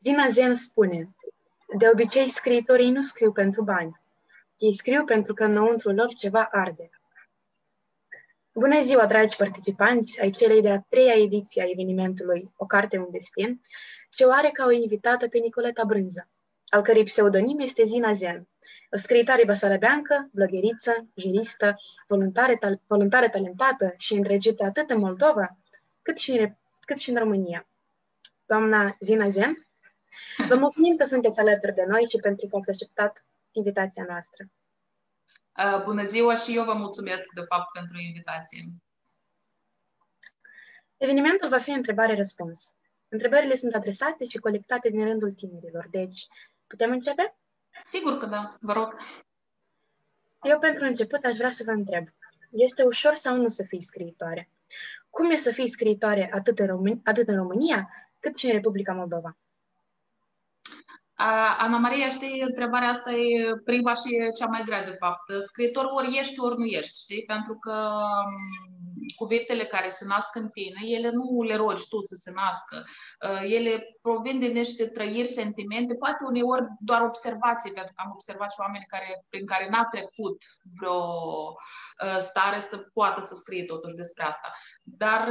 Zina Zen spune, de obicei scriitorii nu scriu pentru bani. Ei scriu pentru că înăuntru lor ceva arde. Bună ziua, dragi participanți ai celei de-a treia ediție a evenimentului O carte, un destin, ce o are ca o invitată pe Nicoleta Brânză, al cărei pseudonim este Zina Zen, o scriitoare basarabeancă, blogheriță, juristă, voluntară, tal- voluntară talentată și îndrăgită atât în Moldova, cât și în, cât și în România. Doamna Zina Zen, vă mulțumim că sunteți alături de noi și pentru că ați acceptat invitația noastră. Uh, bună ziua și eu vă mulțumesc, de fapt, pentru invitație. Evenimentul va fi întrebare-răspuns. Întrebările sunt adresate și colectate din rândul tinerilor, deci putem începe? Sigur că da, vă rog. Eu, pentru început, aș vrea să vă întreb. Este ușor sau nu să fii scriitoare? Cum e să fii scriitoare atât în, România, atât în România, cât și în Republica Moldova? Ana Maria, știi, întrebarea asta e prima și e cea mai grea, de fapt. Scriitor ori ești, ori nu ești, știi? Pentru că cuvintele care se nasc în tine, ele nu le rogi tu să se nască. Ele provin din niște trăiri, sentimente, poate uneori doar observații, pentru că am observat și oameni care, prin care n-a trecut vreo stare să poată să scrie totuși despre asta. Dar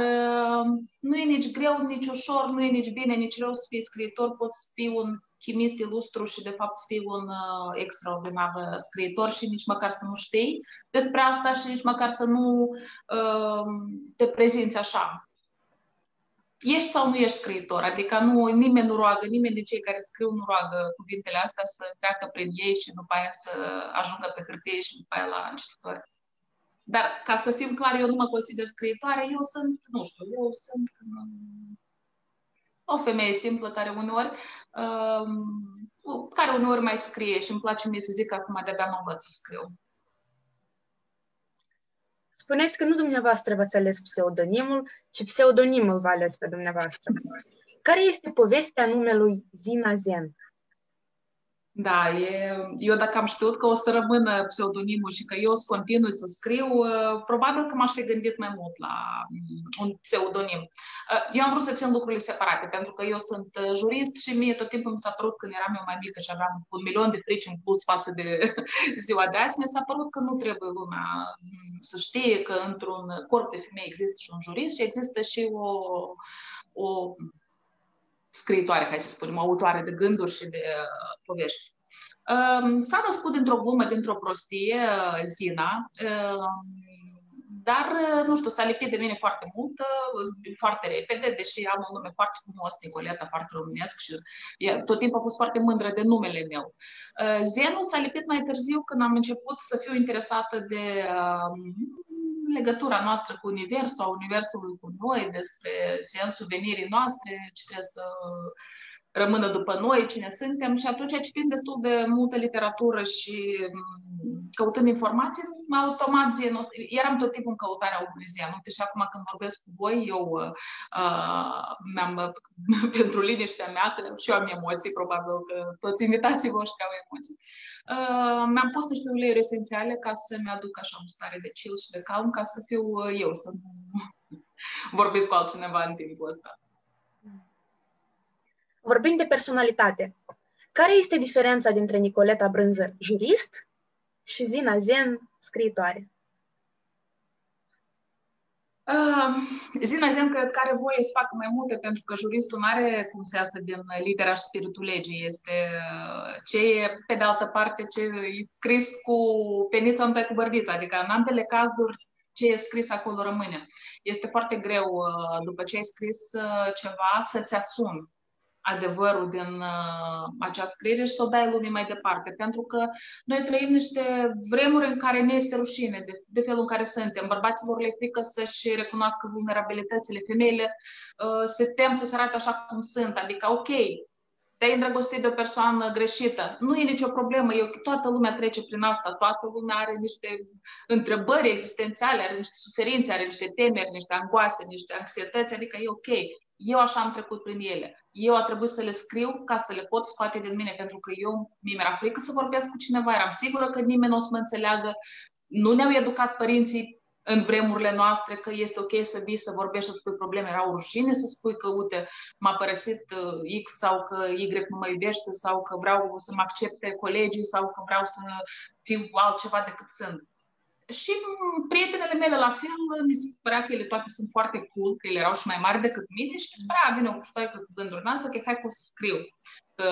nu e nici greu, nici ușor, nu e nici bine, nici rău să fii scriitor, poți fi un chimist ilustru și de fapt să fii un uh, extraordinar scriitor și nici măcar să nu știi despre asta și nici măcar să nu uh, te prezinți așa. Ești sau nu ești scriitor, adică nu, nimeni nu roagă, nimeni din cei care scriu nu roagă cuvintele astea să treacă prin ei și după aia să ajungă pe hârtie și după aia la cititori. Dar ca să fim clari, eu nu mă consider scriitoare, eu sunt, nu știu, eu sunt o femeie simplă care uneori, uh, care uneori mai scrie și îmi place mie să zic că acum de-abia mă învăț să scriu. Spuneți că nu dumneavoastră v-ați ales pseudonimul, ci pseudonimul v-a ales pe dumneavoastră. Care este povestea numelui Zina Zen? Da, e, eu dacă am știut că o să rămână pseudonimul și că eu o să continui să scriu, uh, probabil că m-aș fi gândit mai mult la mm, un pseudonim. Uh, eu am vrut să țin lucrurile separate, pentru că eu sunt uh, jurist și mie tot timpul mi s-a părut când eram eu mai mică și aveam un milion de frici în plus față de ziua de azi, mi s-a părut că nu trebuie lumea mm, să știe că într-un corp de femei există și un jurist și există și o, o scriitoare, hai să spunem, autoare de gânduri și de uh, povești. Uh, s-a născut dintr-o glumă, dintr-o prostie, uh, Zina, uh, dar, uh, nu știu, s-a lipit de mine foarte mult, uh, foarte repede, deși am un nume foarte frumos, Nicoleta, foarte românesc și tot timpul a fost foarte mândră de numele meu. Zenul s-a lipit mai târziu când am început să fiu interesată de legătura noastră cu Universul, a Universului cu noi, despre sensul venirii noastre, ce trebuie să rămână după noi, cine suntem și atunci citind destul de multă literatură și mm, căutând informații, automat zie, eram tot timpul în căutarea unui zi. Nu? Și acum când vorbesc cu voi, eu uh, mi-am, pentru liniștea mea, că și eu am emoții, probabil că toți invitații voștri au emoții, uh, mi-am pus niște uleiuri esențiale ca să-mi aduc așa o stare de chill și de calm, ca să fiu eu, să nu vorbesc cu altcineva în timpul ăsta. Vorbind de personalitate, care este diferența dintre Nicoleta Brânză, jurist, și Zina Zen, scriitoare? Uh, Zina Zen cred că are voie să facă mai multe pentru că juristul nu are cum să iasă din litera și spiritul legii. Este uh, ce e, pe de altă parte, ce e scris cu penița în pe cu bărdița. Adică în ambele cazuri ce e scris acolo rămâne. Este foarte greu, uh, după ce ai scris uh, ceva, să-ți asumi adevărul din uh, acea scriere și să o dai lumii mai departe. Pentru că noi trăim niște vremuri în care ne este rușine de, de felul în care suntem. Bărbații vor le frică să-și recunoască vulnerabilitățile, femeile uh, se tem să se arate așa cum sunt. Adică, ok, te-ai îndrăgostit de o persoană greșită. Nu e nicio problemă. Eu, toată lumea trece prin asta. Toată lumea are niște întrebări existențiale, are niște suferințe, are niște temeri, niște angoase, niște anxietăți. Adică e ok. Eu așa am trecut prin ele. Eu a trebuit să le scriu ca să le pot scoate din mine, pentru că eu mi-era frică să vorbesc cu cineva, eram sigură că nimeni nu o să mă înțeleagă, nu ne-au educat părinții în vremurile noastre că este ok să vii să vorbești, să spui probleme, era o rușine să spui că, uite, m-a părăsit uh, X sau că Y nu mă iubește sau că vreau să mă accepte colegii sau că vreau să fiu altceva decât sunt. Și mm, prietenele mele la fel, mi se părea că ele toate sunt foarte cool, că ele erau și mai mari decât mine și mi se părea, vine o puștoaică cu gândul noastră, că hai că o să scriu, că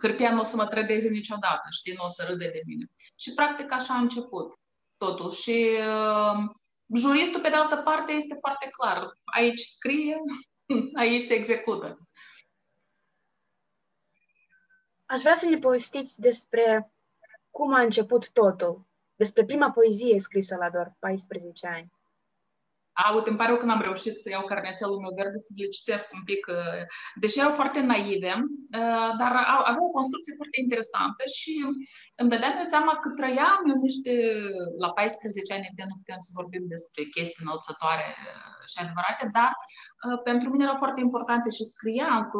hârtia nu o să mă trădeze niciodată, știi, nu o să râde de mine. Și practic așa a început totul. Și uh, juristul, pe de altă parte, este foarte clar. Aici scrie, aici se execută. Aș vrea să ne povestiți despre cum a început totul despre prima poezie scrisă la doar 14 ani. A, uite, îmi pare rău că n-am reușit să iau carnețelul meu verde să le citesc un pic, uh, deși erau foarte naive, uh, dar aveau o construcție foarte interesantă și îmi dădeam eu seama că trăiam eu niște, la 14 ani, evident, nu putem să vorbim despre chestii înălțătoare uh, și adevărate, dar pentru mine erau foarte importante și scriam că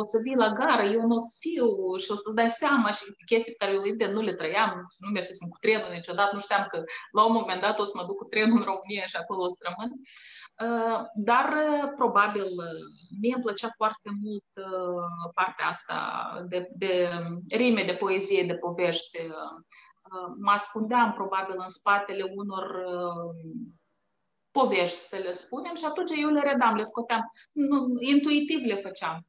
o să vii la gară, eu nu o să fiu și o să-ți dai seama și chestii pe care eu evident nu le trăiam, nu mersesem cu trenul niciodată, nu știam că la un moment dat o să mă duc cu trenul în România și acolo o să rămân. Uh, dar uh, probabil uh, mie îmi plăcea foarte mult partea asta de, de rime, de poezie, de povești. Mă ascundeam probabil în spatele unor povești, să le spunem, și atunci eu le redam, le scoteam, nu, intuitiv le făceam.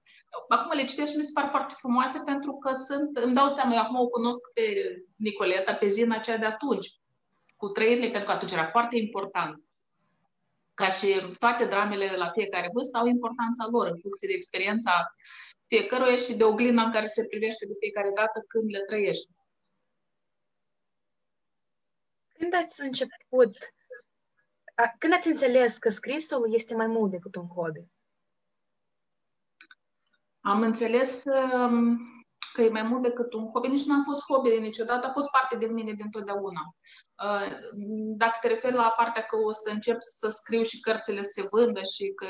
Acum le citesc și mi se par foarte frumoase pentru că sunt, îmi dau seama, eu acum o cunosc pe Nicoleta, pe Zina aceea de atunci, cu trăirile, pentru că atunci era foarte important ca și toate dramele la fiecare vârstă, au importanța lor în funcție de experiența fiecăruia și de oglinda în care se privește de fiecare dată când le trăiești. Când ați început, când ați înțeles că scrisul este mai mult decât un hobby? Am înțeles um, că e mai mult decât un hobby. Nici nu a fost hobby niciodată, a fost parte din mine dintotdeauna. Uh, dacă te referi la partea că o să încep să scriu și cărțile se vândă și că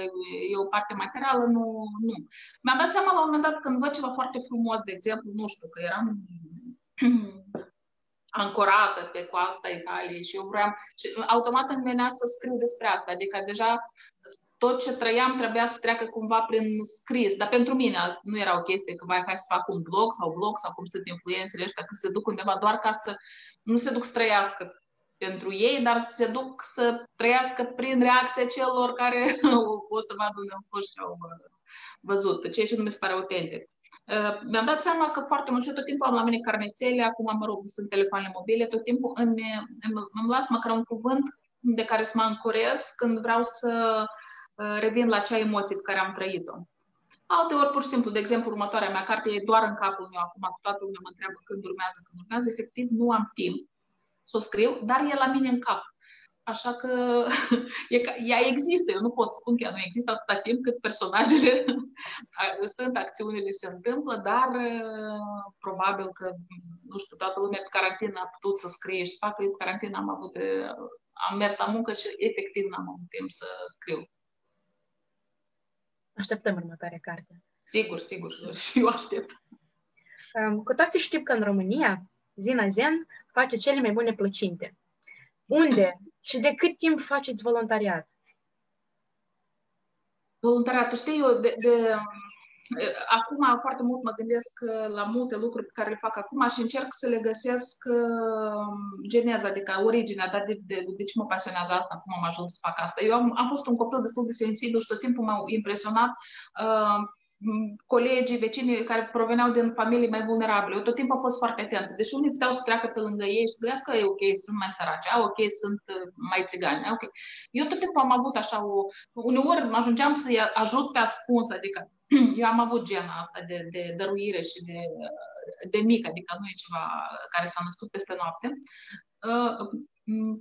e o parte materială, nu. nu. Mi-am dat seama la un moment dat când văd ceva foarte frumos, de exemplu, nu știu, că eram ancorată pe coasta Italiei și eu vreau, și automat îmi venea să scriu despre asta, adică deja tot ce trăiam trebuia să treacă cumva prin scris. Dar pentru mine nu era o chestie că vai, hai să fac un blog sau vlog sau cum sunt influențele ăștia, că se duc undeva doar ca să nu se duc să trăiască pentru ei, dar se duc să trăiască prin reacția celor care o să vadă unde au fost și au văzut, ceea ce nu mi se pare autentic. Uh, mi-am dat seama că foarte mult și eu tot timpul am la mine carnețele, acum mă rog, sunt telefoanele mobile, tot timpul îmi, îmi, îmi las măcar un cuvânt de care să mă ancorez când vreau să Uh, revin la acea emoție pe care am trăit-o. Alte ori, pur și simplu, de exemplu, următoarea mea carte e doar în capul meu acum, toată lumea mă întreabă când urmează, când urmează, efectiv nu am timp să o scriu, dar e la mine în cap. Așa că e, ea există, eu nu pot spun că ea nu există atâta timp cât personajele sunt, acțiunile se întâmplă, dar uh, probabil că, nu știu, toată lumea pe carantină a putut să scrie și să facă, pe carantină am avut, am mers la muncă și efectiv n-am avut timp să scriu. Așteptăm următoarea carte. Sigur, sigur, și eu aștept. Um, cu toții știm că în România, Zina Zen face cele mai bune plăcinte. Unde și de cât timp faceți voluntariat? Voluntariatul, știi, eu de, de Acum foarte mult mă gândesc la multe lucruri pe care le fac acum și încerc să le găsesc geneza, adică originea, dar de, de, de ce mă pasionează asta, cum am ajuns să fac asta. Eu am, am fost un copil destul de sensibil și tot timpul m-au impresionat uh, colegii, vecinii care proveneau din familii mai vulnerabile. Eu tot timpul am fost foarte atentă. Deci unii puteau să treacă pe lângă ei și să gândească că e ok, sunt mai săraci, a, ok, sunt uh, mai țigani, ok. Eu tot timpul am avut așa o... Uneori ajungeam să-i ajut pe ascuns, adică eu am avut gena asta de, de dăruire și de, de mic, adică nu e ceva care s-a născut peste noapte. Uh,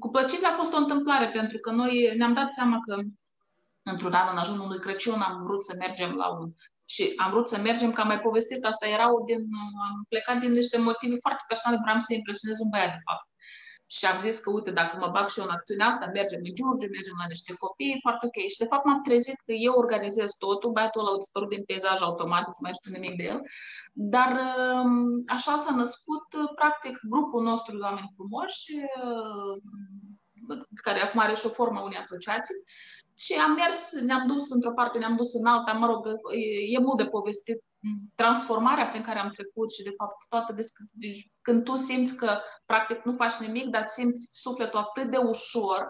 cu plăcere a fost o întâmplare, pentru că noi ne-am dat seama că într-un an, în ajunul lui Crăciun, am vrut să mergem la un și am vrut să mergem, că am mai povestit, asta erau din, am plecat din niște motive foarte personale, vreau să impresionez un băiat, de fapt. Și am zis că, uite, dacă mă bag și eu în acțiunea asta, mergem în Giurgiu, mergem la niște copii, foarte ok. Și, de fapt, m-am trezit că eu organizez totul, băiatul ăla a dispărut din peisaj automat, nu mai știu nimic de el. Dar um, așa s-a născut, practic, grupul nostru de oameni frumoși, uh, care acum are și o formă unei asociații. Și am mers, ne-am dus într-o parte, ne-am dus în alta, mă rog, e, e mult de povestit transformarea prin care am trecut și, de fapt, toată des- deci, când tu simți că, practic, nu faci nimic, dar simți sufletul atât de ușor,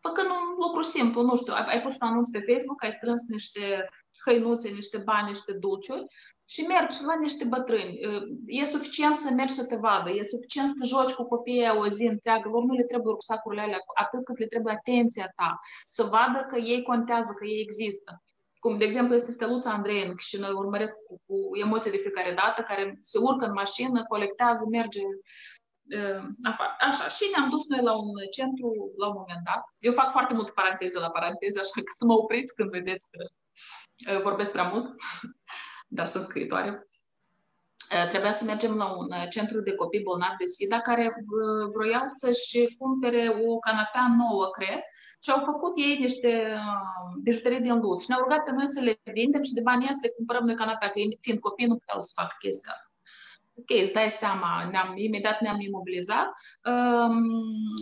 făcând un lucru simplu, nu știu, ai, ai pus un anunț pe Facebook, ai strâns niște hăinuțe, niște bani, niște dulciuri și mergi la niște bătrâni. E suficient să mergi să te vadă, e suficient să joci cu copiii o zi întreagă, lor nu le trebuie rucsacurile alea, atât cât le trebuie atenția ta, să vadă că ei contează, că ei există. Cum, de exemplu, este Steluța Andrei și noi urmăresc cu, cu emoție de fiecare dată, care se urcă în mașină, colectează, merge uh, Așa, și ne-am dus noi la un centru la un moment dat. Eu fac foarte mult paranteze la paranteze, așa că să mă opriți când vedeți că uh, vorbesc prea mult, dar sunt scriitoare. Uh, trebuia să mergem la un centru de copii bolnavi de SIDA care vroiau să-și cumpere o canapea nouă, cred, și au făcut ei niște uh, bijuterii din lut și ne-au rugat pe noi să le vindem și de banii să le cumpărăm noi canapea, că fiind copii nu puteau să facă chestia asta. Ok, îți dai seama, ne-am, imediat ne-am imobilizat. Um,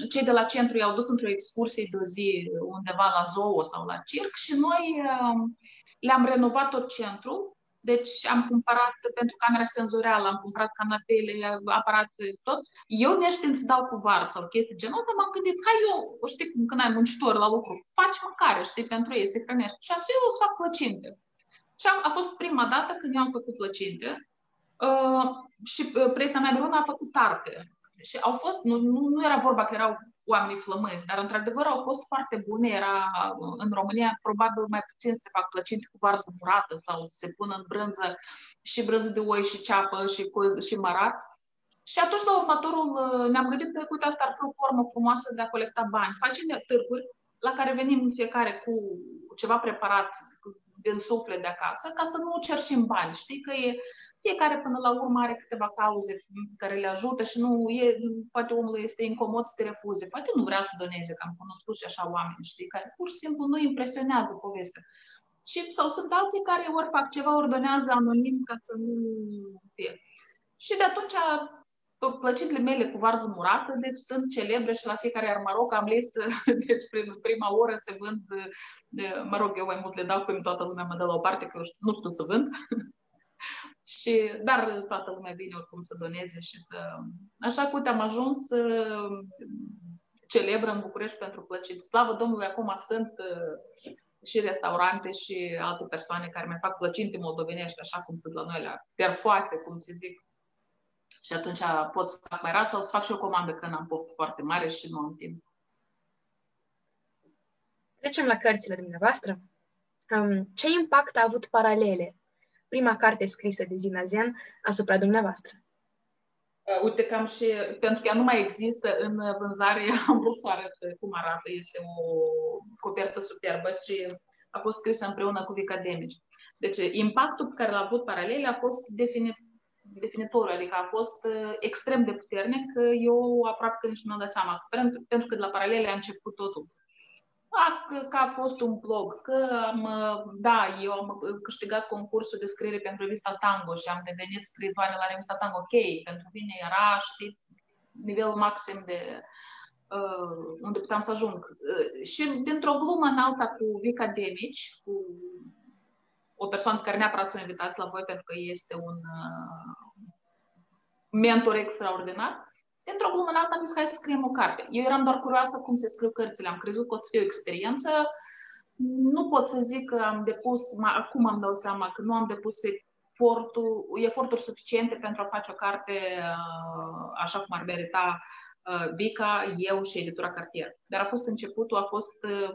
cei de la centru i-au dus într-o excursie de zi undeva la zoo sau la circ și noi um, le-am renovat tot centru deci am cumpărat pentru camera senzorială, am cumpărat canapele, aparate, tot. Eu neștiind să dau cu var sau chestii genul ăsta, m-am gândit, hai eu, știi, când ai muncitor la lucru, faci mâncare, știi, pentru ei, se hrănește. Și am zis, eu o să fac plăcinte. Și am, a fost prima dată când eu am făcut plăcinte uh, și uh, prietena mea Miruna a făcut tarte. Și au fost, nu, nu, nu era vorba că erau oamenii flămânzi, dar într-adevăr au fost foarte bune. Era în România probabil mai puțin se fac plăcinte cu varză murată sau se pună în brânză și brânză de oi și ceapă și, și marat. Și atunci, la următorul, ne-am gândit că, uite, asta ar fi o formă frumoasă de a colecta bani. Facem târguri la care venim fiecare cu ceva preparat din suflet de acasă, ca să nu cerșim bani. Știi că e fiecare până la urmă are câteva cauze care le ajută și nu e, poate omul este incomod să te refuze, poate nu vrea să doneze, că am cunoscut și așa oameni, știi, care pur și simplu nu impresionează povestea. Și, sau sunt alții care ori fac ceva, ori donează anonim ca să nu fie. Și de atunci plăcintele mele cu varză murată, deci sunt celebre și la fiecare iar mă rog, am listă, deci prin prima oră se vând, mă rog, eu mai mult le dau, când toată lumea mă dă la o parte, că eu nu știu să vând. Și, dar toată lumea vine oricum să doneze și să... Așa că, uite, am ajuns uh, celebră în București pentru plăcit. Slavă Domnului, acum sunt uh, și restaurante și alte persoane care mai fac plăcinte moldovenești, așa cum sunt la noi, la perfoase, cum se zic. Și atunci pot să fac mai rar sau să fac și o comandă când am poftă foarte mare și nu am timp. Trecem la cărțile dumneavoastră. Um, ce impact a avut paralele prima carte scrisă de Zina Zen asupra dumneavoastră? Uh, uite, cam și pentru că ea nu mai există în vânzare, am vrut să arăt cum arată. Este o copertă superbă și a fost scrisă împreună cu Vic Demici. Deci, impactul pe care l-a avut paralel a fost definit definitoriu, adică a fost uh, extrem de puternic, eu aproape că nici nu mi-am dat seama, pentru, pentru că de la paralele a început totul că a fost un blog, că am, da, eu am câștigat concursul de scriere pentru revista Tango și am devenit scriitoare la revista Tango. Ok, pentru mine era, știi, nivelul maxim de uh, unde puteam să ajung. Uh, și dintr-o glumă în alta cu Vica Demici, cu o persoană care neapărat să o invitați la voi pentru că este un uh, mentor extraordinar, Dintr-o glumă în alta am zis, hai să scriem o carte. Eu eram doar curioasă cum se scriu cărțile. Am crezut că o să fie o experiență. Nu pot să zic că am depus, acum am dau seama că nu am depus efortul, eforturi suficiente pentru a face o carte uh, așa cum ar merita uh, Vica, eu și editura Cartier. Dar a fost începutul, a fost uh,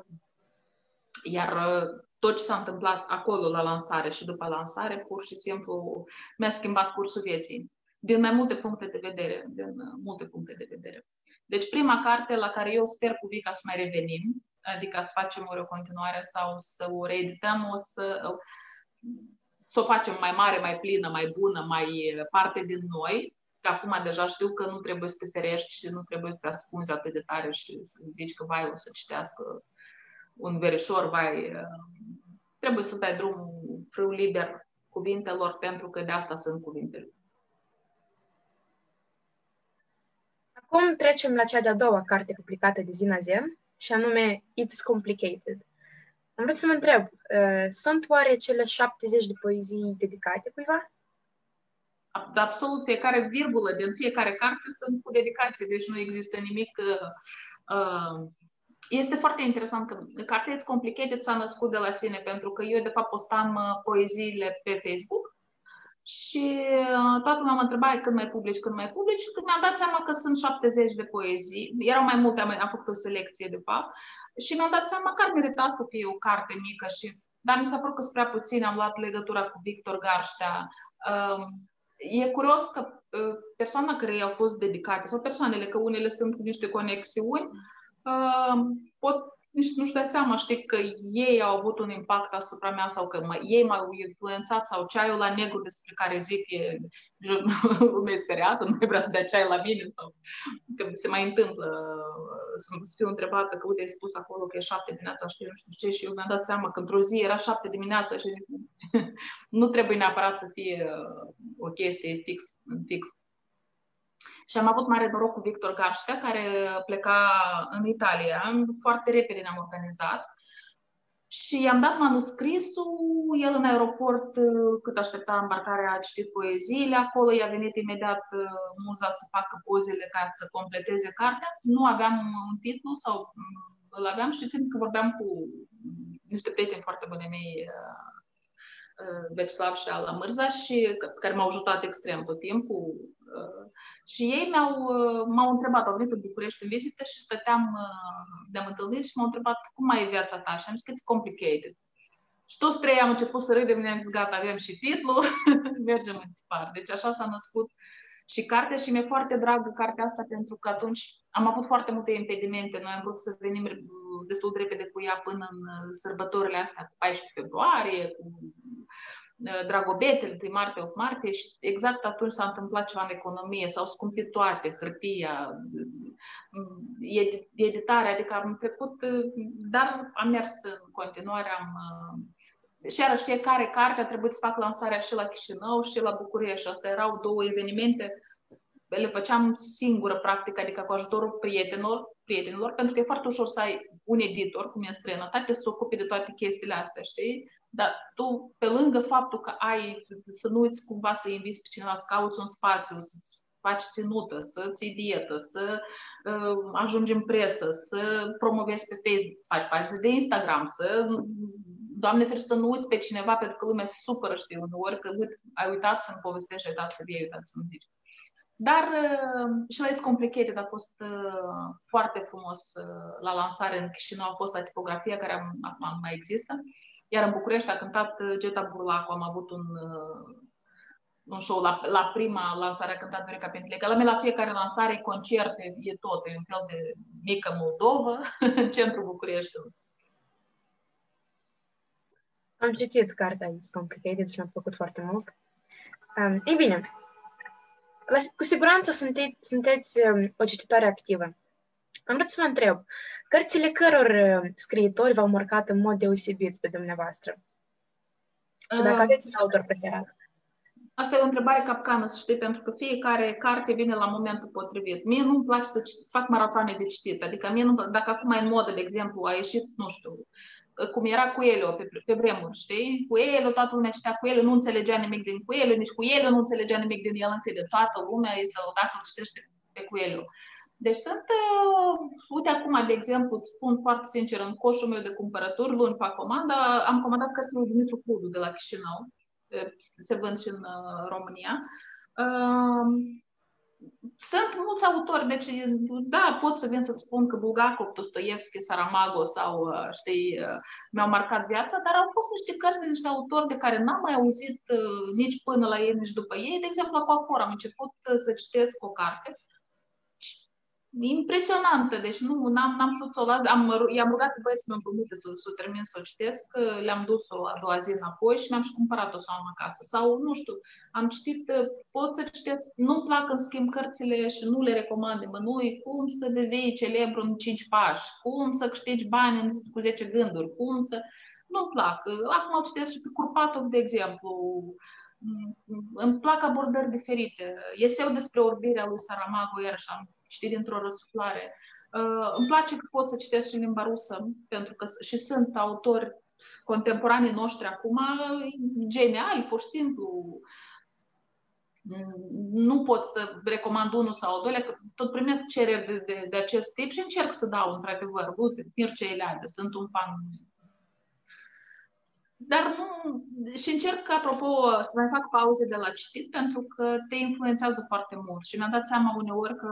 iar tot ce s-a întâmplat acolo la lansare și după lansare, pur și simplu mi-a schimbat cursul vieții din mai multe puncte de vedere, din uh, multe puncte de vedere. Deci prima carte la care eu sper cu Vica să mai revenim, adică să facem o continuare sau să o reedităm, o să, să o facem mai mare, mai plină, mai bună, mai parte din noi, că acum deja știu că nu trebuie să te ferești și nu trebuie să te ascunzi atât de tare și să zici că vai o să citească un verișor, vai, trebuie să dai drumul frâu liber cuvintelor pentru că de asta sunt cuvintele. Acum trecem la cea de-a doua carte publicată de Zina Zem, și anume It's Complicated. Am vrut să mă întreb, uh, sunt oare cele 70 de poezii dedicate cuiva? Absolut, fiecare virgulă din fiecare carte sunt cu dedicație, deci nu există nimic uh, uh este foarte interesant că cartea It's Complicated s-a născut de la sine, pentru că eu, de fapt, postam uh, poeziile pe Facebook și uh, toată lumea mă întreba când mai publici, când mai publici și când mi-am dat seama că sunt 70 de poezii, erau mai multe, am, am făcut o selecție, de fapt, și mi-am dat seama că ar merita să fie o carte mică și dar mi s-a părut că sunt prea puțin, am luat legătura cu Victor Garștea. Um, e curios că uh, persoana care i-au fost dedicate, sau persoanele, că unele sunt cu niște conexiuni, pot nici nu-și dă seama, știi, că ei au avut un impact asupra mea sau că mă, ei m-au influențat sau ceaiul la negru despre care zic e lumea speriată, nu mai vrea să dea ceai la mine sau că se mai întâmplă. Să fiu întrebată că uite, ai spus acolo că e șapte dimineața, știu, nu știu ce și eu mi-am dat seama că într-o zi era șapte dimineața și zic, nu trebuie neapărat să fie o chestie fix, fix și am avut mare noroc cu Victor Gaștea, care pleca în Italia. Foarte repede ne-am organizat. Și i-am dat manuscrisul, el în aeroport, cât aștepta îmbarcarea, a citit poeziile acolo, i-a venit imediat uh, muza să facă pozele ca să completeze cartea. Nu aveam un titlu sau mm, îl aveam și simt că vorbeam cu niște prieteni foarte buni mei, Vecislav uh, uh, și Ala Mârza, și care m-au ajutat extrem tot timpul și ei mi-au, uh, m-au întrebat, au venit în București în vizită și stăteam, uh, de-am întâlnit și m-au întrebat cum mai e viața ta? Și am zis că it's complicated. Și toți trei am început să râdem, ne-am zis, gata, avem și titlul, mergem mai departe. Deci așa s-a născut și cartea și mi-e foarte dragă cartea asta pentru că atunci am avut foarte multe impedimente. Noi am vrut să venim destul de repede cu ea până în uh, sărbătorile astea cu 14 februarie, cu Uh, Dragobetele, 1 martie, 8 martie și exact atunci s-a întâmplat ceva în economie, s-au scumpit toate, hârtia, uh, editarea, adică am trecut, uh, dar am mers în continuare, am și iarăși fiecare carte a trebuit să fac lansarea și la Chișinău și la București. Astea erau două evenimente, le făceam singură, practic, adică cu ajutorul prietenilor, prietenilor, pentru că e foarte ușor să ai un editor, cum e în străinătate, să se ocupe de toate chestiile astea, știi? Dar tu, pe lângă faptul că ai, să nu uiți cumva să inviți pe cineva, să cauți un spațiu, să-ți faci ținută, să ții dietă, să uh, ajungi în presă, să promovezi pe Facebook, să faci pagine de Instagram, să, Doamne ferește, să nu uiți pe cineva pentru că lumea se supără, știi, uneori că uit, ai uitat să-mi povestești, ai uitat să vii, ai uitat să-mi zici. Dar uh, și la It's Complicated a fost uh, foarte frumos uh, la lansare în Chișinău, a fost la tipografia care acum nu mai există. Iar în București a cântat uh, Geta Burlacu, am avut un, uh, un show la, la prima lansare, a cântat Viorica Pentile. la mine la fiecare lansare, concerte, e tot, e un fel de mică Moldovă în centrul Bucureștiului. Am citit cartea It's Complicated și mi-a plăcut foarte mult. Um, ei bine, la, cu siguranță sunteți, sunteți um, o cititoare activă. Am vrut să vă întreb, cărțile căror uh, scriitori v-au marcat în mod deosebit pe dumneavoastră? Și dacă uh, aveți un autor preferat. Asta e o întrebare capcană, să știi, pentru că fiecare carte vine la momentul potrivit. Mie nu-mi place să, citi, să fac maratoane de citit. Adică mie nu, dacă acum e în modă, de exemplu, a ieșit, nu știu, cum era cu el pe, pe vremuri, știi? Cu el, toată lumea citea cu el, nu înțelegea nimic din cu el, nici cu el nu înțelegea nimic din el, în de toată lumea, să odată îl citește pe cu el. Deci sunt, uh, uite acum, de exemplu, îți spun foarte sincer, în coșul meu de cumpărături, luni fac comanda, am comandat cărțile lui Dumitru Cudu de la Chișinău, se vând și în uh, România. Uh, sunt mulți autori, deci da, pot să vin să spun că Bulgakov, Dostoevski, Saramago sau, uh, știi, uh, mi-au marcat viața, dar au fost niște cărți de niște autori de care n-am mai auzit uh, nici până la ei, nici după ei. De exemplu, la Coafor am început să citesc o carte impresionantă, deci nu, n-am, n-am să o las, am, i-am rugat băieți să mă împrumute să, să termin să o citesc, le-am dus-o a doua zi înapoi și mi-am și cumpărat-o să am acasă. Sau, nu știu, am citit, pot să citesc, nu-mi plac în schimb cărțile și nu le recomand. Nimănui, cum să devii celebru în 5 pași, cum să câștigi bani în, cu 10 gânduri, cum să... Nu-mi plac. Acum o citesc și pe Curpatov, de exemplu, îmi plac abordări diferite. Eseu despre orbirea lui Saramago, iarăși am citit dintr-o răsuflare. Uh, îmi place că pot să citesc și în limba rusă, pentru că și sunt autori contemporanii noștri acum geniali, pur și simplu. Nu pot să recomand unul sau doilea, că tot primesc cereri de, de, de acest tip și încerc să dau, într-adevăr. Uite, Mircea Eliade, sunt un fan dar nu, și încerc, apropo, să mai fac pauze de la citit, pentru că te influențează foarte mult. Și mi-am dat seama uneori că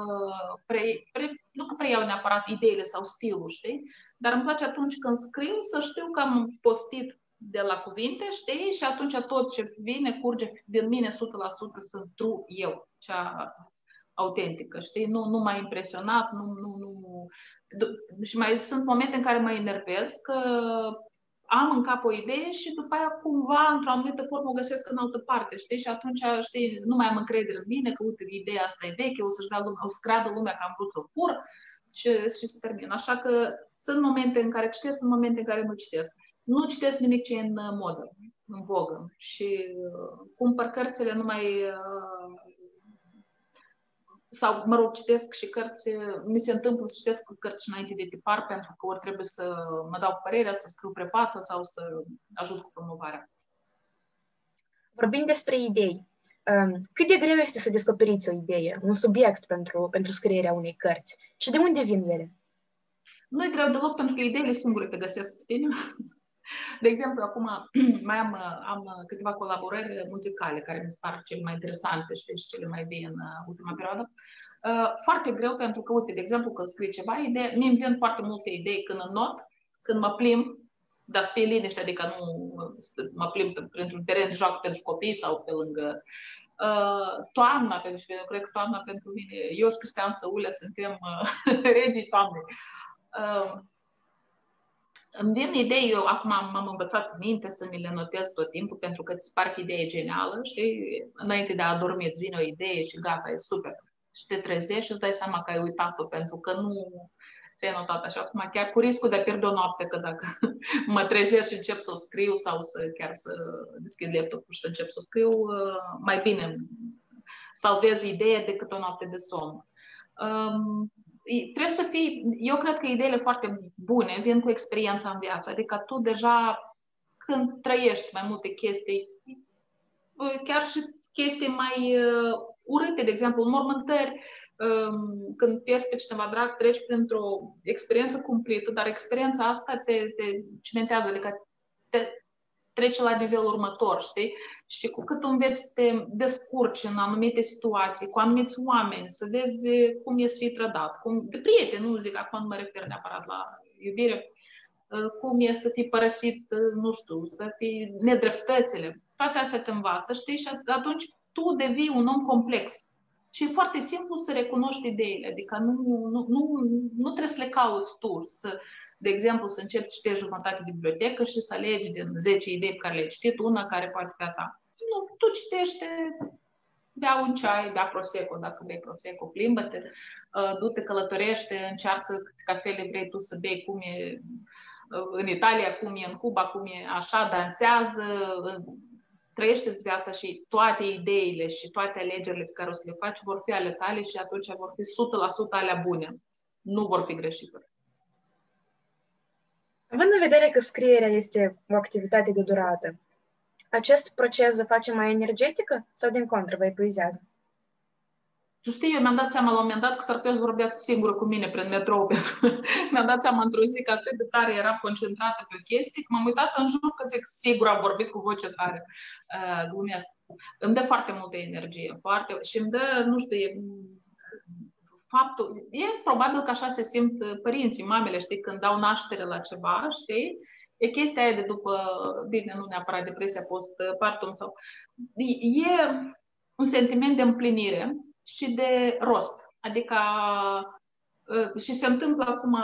pre, pre, nu că preiau neapărat ideile sau stilul, știi? Dar îmi place atunci când scriu să știu că am postit de la cuvinte, știi? Și atunci tot ce vine, curge din mine 100% sunt true eu, cea autentică, știi? Nu, nu m-a impresionat, nu, nu, nu... Și mai sunt momente în care mă enervez că am în cap o idee și după aia cumva, într-o anumită formă, o găsesc în altă parte, știi? Și atunci, știi, nu mai am încredere în mine, că uite, ideea asta e veche, o să-și dea lumea, o să creadă lumea că am vrut să o fur și, și să termin. Așa că sunt momente în care citesc, sunt momente în care nu citesc. Nu citesc nimic ce e în modă, în vogă și uh, cumpăr cărțile numai uh, sau, mă rog, citesc și cărți, mi se întâmplă să citesc cărți înainte de tipar, pentru că ori trebuie să mă dau părerea, să scriu prefață sau să ajut cu promovarea. Vorbind despre idei, um, cât de greu este să descoperiți o idee, un subiect pentru, pentru scrierea unei cărți și de unde vin ele? Nu e greu deloc pentru că ideile singure te găsesc pe tine. De exemplu, acum mai am, am câteva colaborări muzicale care mi se par cele mai interesante știi, și cele mai bine în uh, ultima perioadă. Uh, foarte greu pentru că, uite, de exemplu, când scrii ceva, idee, mi-mi vin foarte multe idei când în not, când mă plimb, dar să fie liniște, adică nu mă plimb printr-un teren de joacă pentru copii sau pe lângă Uh, toamna pentru mine, eu cred că toamna pentru mine, eu și Cristian Săulea suntem uh, regii toamnei. Uh, îmi vin idei, eu acum m-am învățat minte să mi le notez tot timpul pentru că îți parcă ideea genială, știi? Înainte de a dormi îți vine o idee și gata, e super. Și te trezești și îți dai seama că ai uitat-o pentru că nu ți-ai notat așa. Acum chiar cu riscul de a pierde o noapte, că dacă mă trezesc și încep să o scriu sau să chiar să deschid laptopul și să încep să o scriu, mai bine salvez ideea decât o noapte de somn. Um, trebuie să fii, eu cred că ideile foarte bune vin cu experiența în viață, adică tu deja când trăiești mai multe chestii, chiar și chestii mai uh, urâte, de exemplu, mormântări, um, când pierzi pe cineva drag, treci printr-o experiență cumplită, dar experiența asta te, te cimentează, adică te trece la nivelul următor, știi? Și cu cât înveți să te descurci în anumite situații, cu anumiți oameni, să vezi cum e să fii trădat, cum, de prieteni, nu zic, acum nu mă refer neapărat la iubire, uh, cum e să fii părăsit, uh, nu știu, să fii nedreptățile, toate astea te învață, știi? Și atunci tu devii un om complex. Și e foarte simplu să recunoști ideile, adică nu, nu, nu, nu trebuie să le cauți tu, să, de exemplu, să începi să citești jumătate de bibliotecă și să alegi din 10 idei pe care le-ai citit, una care poate fi a ta. Nu, tu citește, bea un ceai, bea prosecco, dacă bei prosecco, plimbă-te, uh, du-te, călătorește, încearcă câte cafele vrei tu să bei, cum e uh, în Italia, cum e în Cuba, cum e așa, dansează, trăiește viața și toate ideile și toate alegerile pe care o să le faci vor fi ale tale și atunci vor fi 100% alea bune. Nu vor fi greșite. Având în vedere că scrierea este o activitate de durată, acest proces o face mai energetică sau din contră vă epuizează? Tu știi, eu mi-am dat seama la un moment dat că s-ar putea să vorbească singură cu mine prin metrou. mi-am dat seama într-o zi că atât de tare era concentrată pe chestii, că m-am uitat în jur că zic, sigur am vorbit cu voce tare. Uh, glumesc. Îmi dă foarte multă energie. Foarte, și îmi dă, nu știu, e faptul, e probabil că așa se simt uh, părinții, mamele, știi, când dau naștere la ceva, știi? E chestia aia de după, bine, nu neapărat depresia postpartum sau... E un sentiment de împlinire și de rost. Adică uh, și se întâmplă acum,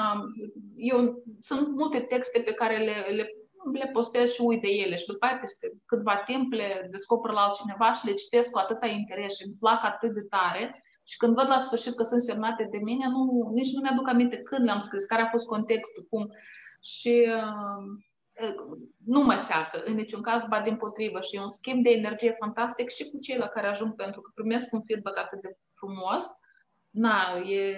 eu, sunt multe texte pe care le, le, le postez și uit de ele și după aceea peste câtva timp le descoper la altcineva și le citesc cu atâta interes și îmi plac atât de tare și când văd la sfârșit că sunt semnate de mine, nu, nici nu mi-aduc aminte când le-am scris, care a fost contextul, cum. Și uh, uh, nu mă seacă în niciun caz, ba din potrivă. Și e un schimb de energie fantastic și cu cei la care ajung, pentru că primesc un feedback atât de frumos, na, e,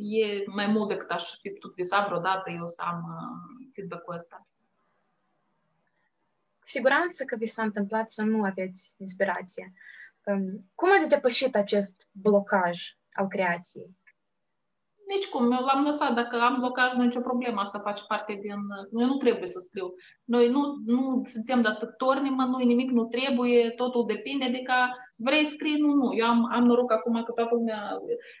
e mai mult decât aș fi putut visa vreodată eu să am uh, feedback-ul ăsta. Cu siguranță că vi s-a întâmplat să nu aveți inspirație. Um, cum ați depășit acest blocaj al creației? Nici cum, eu l-am lăsat. Dacă am blocaj, nu e nicio problemă. Asta face parte din... Noi nu trebuie să scriu. Noi nu, nu suntem datători nimănui, nimic nu trebuie, totul depinde. Adică vrei scrii, nu, nu. Eu am, am noroc acum că toată lumea...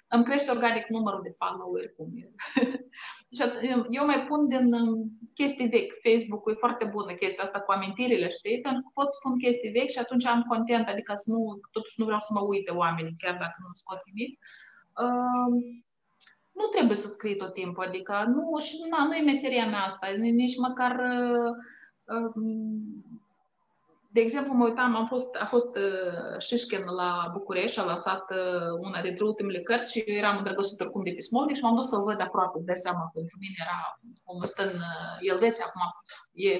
Îmi crește organic numărul de follower, cum e. Și eu mai pun din um, chestii vechi. Facebook-ul e foarte bună chestia asta cu amintirile, știi? Pentru că pot spun chestii vechi și atunci am content, adică să nu, totuși nu vreau să mă uite oamenii, chiar dacă nu scot nimic. Uh, nu trebuie să scrii tot timpul, adică nu, și na, nu e meseria mea asta, nici măcar uh, um, de exemplu, mă uitam, am fost, a fost uh, Șișchen la București, a lăsat uh, una dintre ultimele cărți și eu eram îndrăgostită oricum de Pismovni și m-am dus să-l văd de aproape, îți dai seama, pentru mine era, cum stă în uh, Elveția acum, e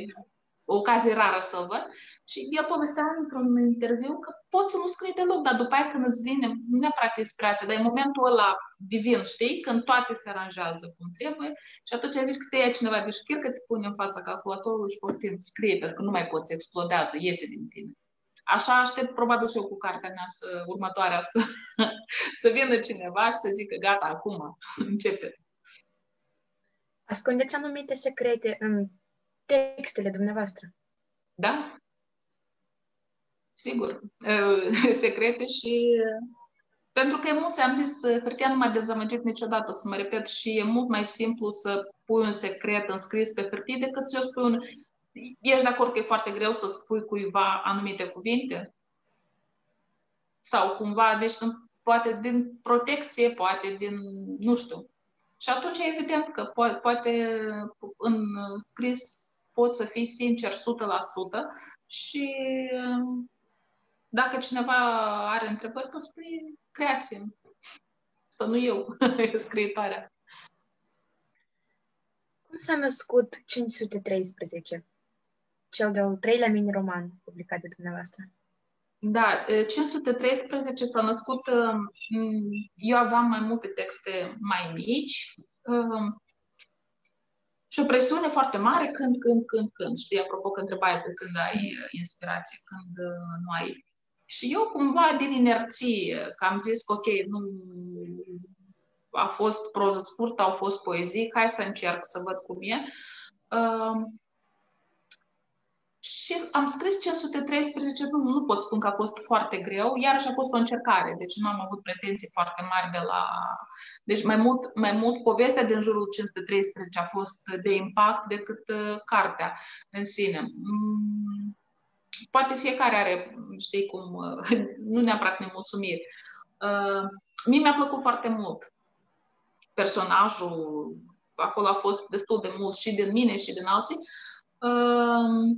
o ocazie rară să-l văd. Și el povestea într-un interviu că poți să nu scrii deloc, dar după aia când îți vine, nu neapărat inspirație, dar e momentul ăla divin, știi? Când toate se aranjează cum trebuie și atunci zici că te ia cineva de șchir, că te pune în fața calculatorului și poftim, scrie, pentru că nu mai poți, explodează, iese din tine. Așa aștept probabil și eu cu cartea mea să, următoarea să, să vină cineva și să zică gata, acum începe. Ascundeți anumite secrete în textele dumneavoastră. Da, sigur, secrete și pentru că e mult, am zis, hârtia nu m-a dezamăgit niciodată, o să mă repet, și e mult mai simplu să pui un secret înscris pe hârtie decât să spui un... Ești de acord că e foarte greu să spui cuiva anumite cuvinte? Sau cumva, deci poate din protecție, poate din, nu știu. Și atunci evident că poate, poate în scris poți să fii sincer 100% și dacă cineva are întrebări, poți spune creație. Asta nu eu, scriitoarea. Cum s-a născut 513, cel de-al treilea mini-roman publicat de dumneavoastră? Da, 513 s-a născut, eu aveam mai multe texte mai mici și o presiune foarte mare când, când, când, când. Știi, apropo că întrebai de când ai inspirație, când nu ai și eu cumva din inerție, că am zis că ok, nu a fost proză scurtă, au fost poezii, hai să încerc să văd cum e. Uh, și am scris 513, nu, nu pot spun că a fost foarte greu, iarăși a fost o încercare, deci nu am avut pretenții foarte mari de la... Deci mai mult, mai mult povestea din jurul 513 a fost de impact decât uh, cartea în sine. Mm poate fiecare are, știi cum, nu neapărat nemulțumiri. Uh, mie mi-a plăcut foarte mult personajul, acolo a fost destul de mult și din mine și din alții. Uh,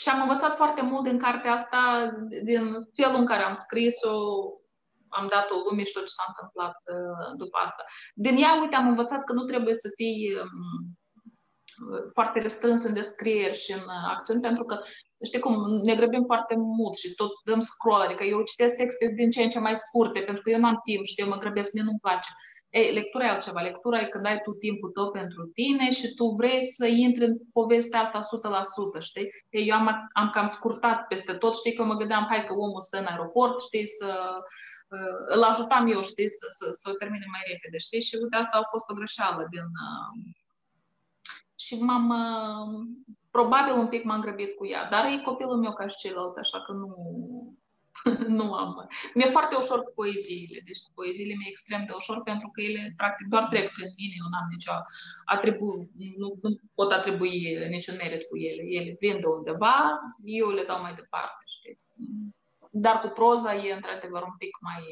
și am învățat foarte mult din cartea asta, din felul în care am scris-o, am dat-o lume și tot ce s-a întâmplat uh, după asta. Din ea, uite, am învățat că nu trebuie să fii um, foarte restrâns în descrieri și în accent, pentru că știi cum, ne grăbim foarte mult și tot dăm scroll, adică eu citesc texte din ce în ce mai scurte, pentru că eu nu am timp, știu, mă grăbesc, mie nu-mi place. Ei, lectura e altceva. Lectura e când ai tu timpul tău pentru tine și tu vrei să intri în povestea asta 100%, știi? Ei, eu am, am cam scurtat peste tot, știi, că mă gândeam, hai că omul stă în aeroport, știi, să uh, îl ajutam eu, știi, să, să, să o termine mai repede, știi? Și uite, asta a fost o greșeală din... Uh, și m-am, uh, Probabil un pic m-am grăbit cu ea, dar e copilul meu ca și celălalt, așa că nu, nu am. Mi-e foarte ușor cu poeziile, deci cu poeziile mi-e extrem de ușor pentru că ele practic doar trec prin mine, eu n-am nicio atribu, nu, nu pot atribui niciun merit cu ele. Ele vin de undeva, eu le dau mai departe, știți. Dar cu proza e într-adevăr un pic mai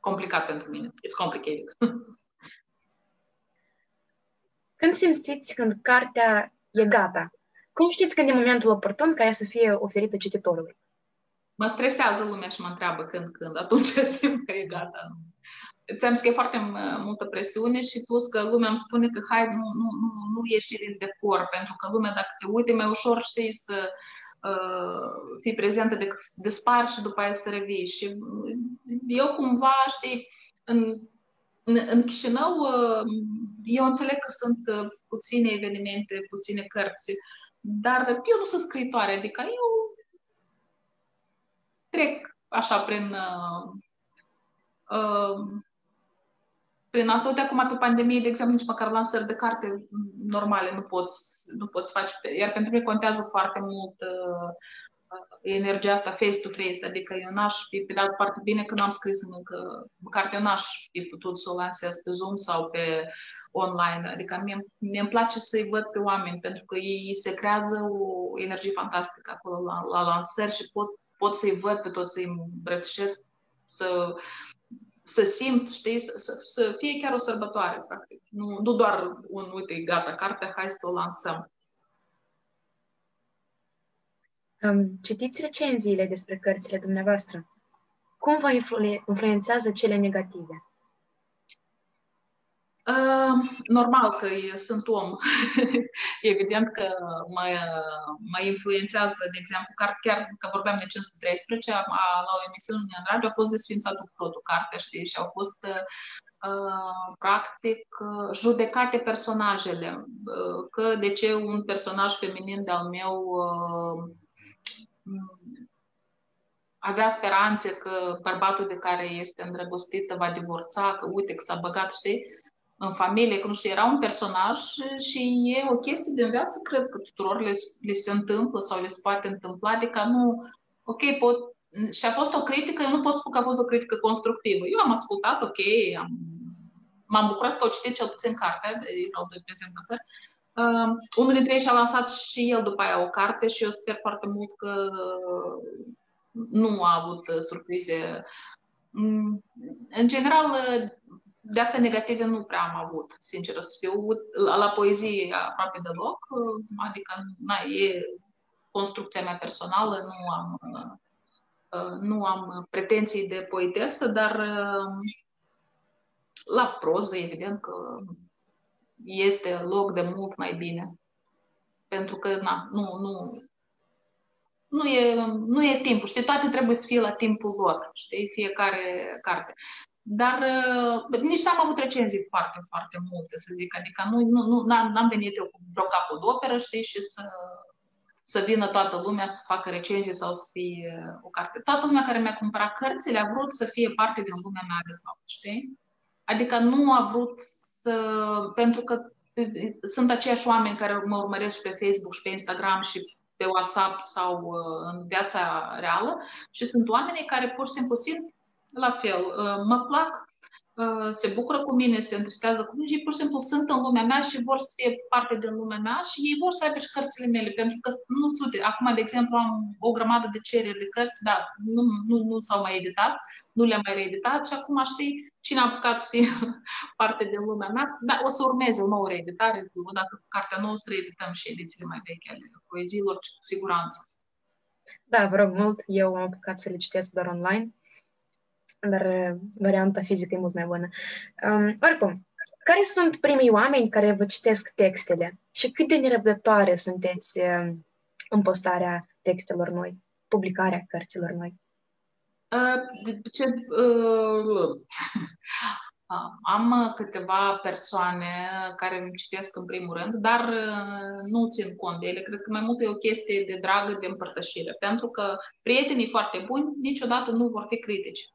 complicat pentru mine. It's complicated. Când simțiți când cartea e gata? Cum știți când e momentul oportun ca ea să fie oferită cititorului? Mă stresează lumea și mă întreabă când, când. Atunci simt că e gata. Ți-am zis că e foarte multă presiune și plus că lumea îmi spune că hai, nu, nu, nu, nu ieși din decor, pentru că lumea, dacă te uite, mai ușor știi să uh, fii prezentă decât să dispari și după aia să revii. Și eu cumva, știi, în în, în Chișinău, uh, eu înțeleg că sunt uh, puține evenimente, puține cărți, dar eu nu sunt scriitoare, adică eu trec așa prin uh, uh, prin asta, uite acum pe pandemie, de exemplu, nici măcar lansări de carte normale nu poți, nu poți face, iar pentru mine contează foarte mult uh, energia asta face-to-face, adică eu n-aș fi, pe de altă parte, bine că n-am scris încă carte, eu n-aș fi putut să o lansez pe Zoom sau pe online, adică mie, mie îmi place să-i văd pe oameni, pentru că ei se creează o energie fantastică acolo la, la lansări și pot, pot să-i văd pe toți, să-i îmbrățișez, să, să simt, știi, să, să, să fie chiar o sărbătoare, practic. Nu, nu doar un, uite, gata, cartea, hai să o lansăm. Um, citiți recenziile despre cărțile dumneavoastră. Cum vă influ- influențează cele negative? Uh, normal că sunt om. Evident că mă, mă influențează, de exemplu, chiar că vorbeam de 513, la o emisiune în radio a fost desfințat cu totul cartea, știi, și au fost uh, practic judecate personajele. Uh, că de ce un personaj feminin de-al meu uh, avea speranțe că bărbatul de care este îndrăgostită va divorța, că uite că s-a băgat, știi, în familie, că nu știu, era un personaj și e o chestie din viață, cred că tuturor le, le se întâmplă sau le se poate întâmpla, adică nu, ok, pot, și a fost o critică, eu nu pot spune că a fost o critică constructivă. Eu am ascultat, ok, am, m-am bucurat că au citit cel puțin cartea, erau doi prezentatori, Uh, unul dintre ei și-a lansat și el după aia o carte și eu sper foarte mult că nu a avut surprize. Um, în general, de astea negative nu prea am avut, sincer să fiu. La, la poezie aproape deloc, adică na, e construcția mea personală, nu am, uh, nu am pretenții de poetesă, dar uh, la proză, evident că este loc de mult mai bine. Pentru că, na, nu, nu, nu e, nu e timpul, știi, toate trebuie să fie la timpul lor, știi, fiecare carte. Dar uh, nici n-am avut recenzii foarte, foarte multe, să zic, adică nu, nu, nu n-am, n-am venit eu cu vreo operă, știi, și să, să vină toată lumea să facă recenzii sau să fie o carte. Toată lumea care mi-a cumpărat cărțile a vrut să fie parte din lumea mea, de fapt, știi? Adică nu a vrut pentru că sunt aceiași oameni care mă urmăresc pe Facebook și pe Instagram și pe WhatsApp sau uh, în viața reală și sunt oameni care pur și simplu simt la fel. Uh, mă plac Uh, se bucură cu mine, se întristează cu mine și ei pur și simplu sunt în lumea mea și vor să fie parte din lumea mea și ei vor să aibă și cărțile mele, pentru că nu sunt. Acum, de exemplu, am o grămadă de cereri de cărți, dar nu, nu, nu s-au mai editat, nu le-am mai reeditat și acum știi cine a apucat să fie parte din lumea mea, dar o să urmeze o nouă reeditare, dacă cartea nouă să reedităm și edițiile mai vechi ale poeziilor, cu siguranță. Da, vă rog mult, eu am apucat să le citesc doar online dar uh, varianta fizică e mult mai bună. Um, oricum, care sunt primii oameni care vă citesc textele și cât de nerăbdătoare sunteți uh, în postarea textelor noi, publicarea cărților noi? Uh, ce, uh, am câteva persoane care îmi citesc în primul rând, dar uh, nu țin cont de ele. Cred că mai mult e o chestie de dragă, de împărtășire. Pentru că prietenii foarte buni niciodată nu vor fi critici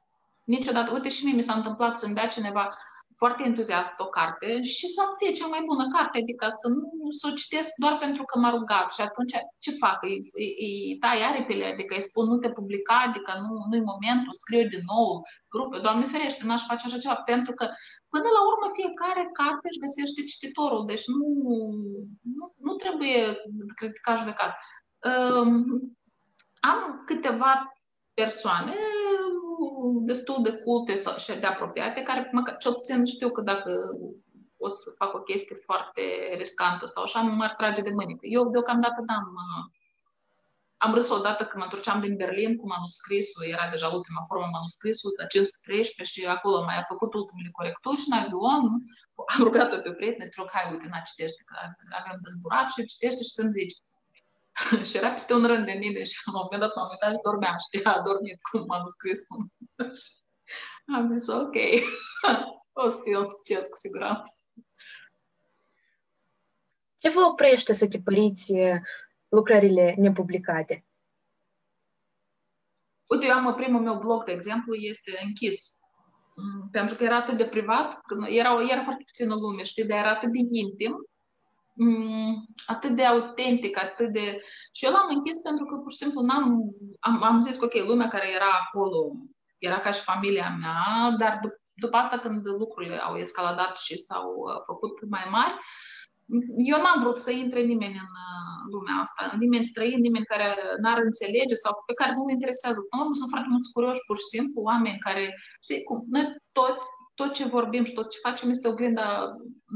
niciodată, uite și mie mi s-a întâmplat să-mi dea cineva foarte entuziast o carte și să fie cea mai bună carte, adică să nu să o citesc doar pentru că m-a rugat și atunci ce fac? Îi, îi, îi tai aripile, adică îi spun nu te publica, adică nu, nu-i momentul, scriu din nou, rupe, Doamne ferește, n-aș face așa ceva, pentru că până la urmă fiecare carte își găsește cititorul, deci nu, nu, nu trebuie criticat judecat. Um, am câteva persoane destul de culte și de apropiate, care măcar, cel puțin știu că dacă o să fac o chestie foarte riscantă sau așa, nu m-ar trage de mânică. Eu deocamdată n-am... Am râs odată când mă întorceam din Berlin cu manuscrisul, era deja ultima formă manuscrisul, la 513 și acolo mai a făcut ultimele corecturi și în avion am rugat-o pe prietene, te rog, hai, uite, n-a citește, că avem dezburat și citește și să-mi zici. și era peste un rând de mine și la un moment dat m-am uitat și dormeam, știi, a dormit cum m-am scris. am zis, ok. o să fie un succes cu siguranță. Ce vă oprește să tipăriți lucrările nepublicate? Uite, eu am primul meu blog, de exemplu, este închis. Mm, pentru că era atât de privat, era, era foarte puțină lume, știi, dar era atât de intim, mm, atât de autentic, atât de... Și eu l-am închis pentru că, pur și simplu, n-am, am, am zis că, ok, lumea care era acolo era ca și familia mea, dar dup- după asta, când lucrurile au escaladat și s-au uh, făcut mai mari, eu n-am vrut să intre nimeni în uh, lumea asta, nimeni străin, nimeni care n-ar înțelege sau pe care nu-l interesează. În urmă sunt foarte mulți curioși, pur și simplu, oameni care, știi cum, noi toți, tot ce vorbim și tot ce facem este oglinda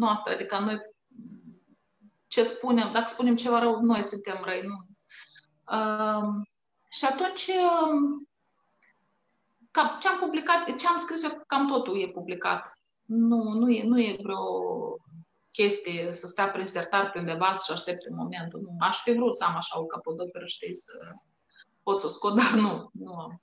noastră, adică noi ce spunem, dacă spunem ceva rău, noi suntem răi, nu. Uh, și atunci, uh, cam, ce am publicat, ce am scris eu, cam totul e publicat. Nu, nu e, nu e vreo chestie să stea prin sertar pe undeva să aștepte momentul. Nu, aș fi vrut să am așa o capodoperă, știi, să pot să o scot, dar nu, nu am.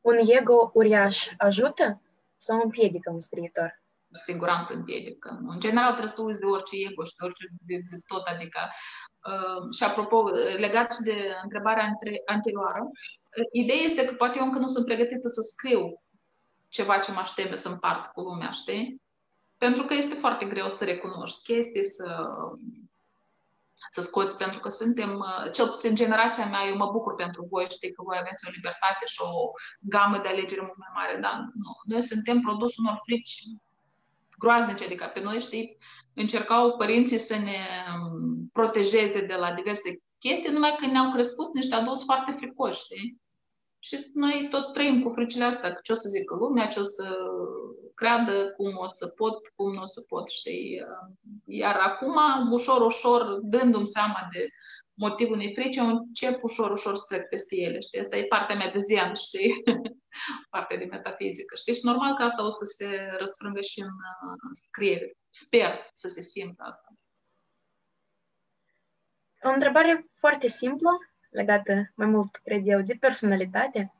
Un ego uriaș ajută sau împiedică un scriitor? Cu siguranță împiedică. În general trebuie să uiți de orice ego și de orice de, de tot, adică Uh, și apropo, legat și de întrebarea anterioară, uh, ideea este că poate eu încă nu sunt pregătită să scriu ceva ce mă aștepte să împart cu lumea, știi? Pentru că este foarte greu să recunoști chestii, să, să scoți, pentru că suntem, uh, cel puțin generația mea, eu mă bucur pentru voi, știi că voi aveți o libertate și o gamă de alegere mult mai mare, dar nu. Noi suntem produs unor frici groaznice, adică pe noi, știi, încercau părinții să ne um, protejeze de la diverse chestii, numai că ne-au crescut niște adulți foarte fricoși, știi? Și noi tot trăim cu fricile astea, ce o să zică lumea, ce o să creadă, cum o să pot, cum nu o să pot, știi? Iar acum, ușor, ușor, dându-mi seama de motivul unei frici, eu încep ușor, ușor să trec peste ele, știi? Asta e partea mea de zen, știi? partea de metafizică, știi? Și normal că asta o să se răsprângă și în uh, scriere. Sper să se simtă asta. O întrebare foarte simplă, legată mai mult, cred eu, de personalitate.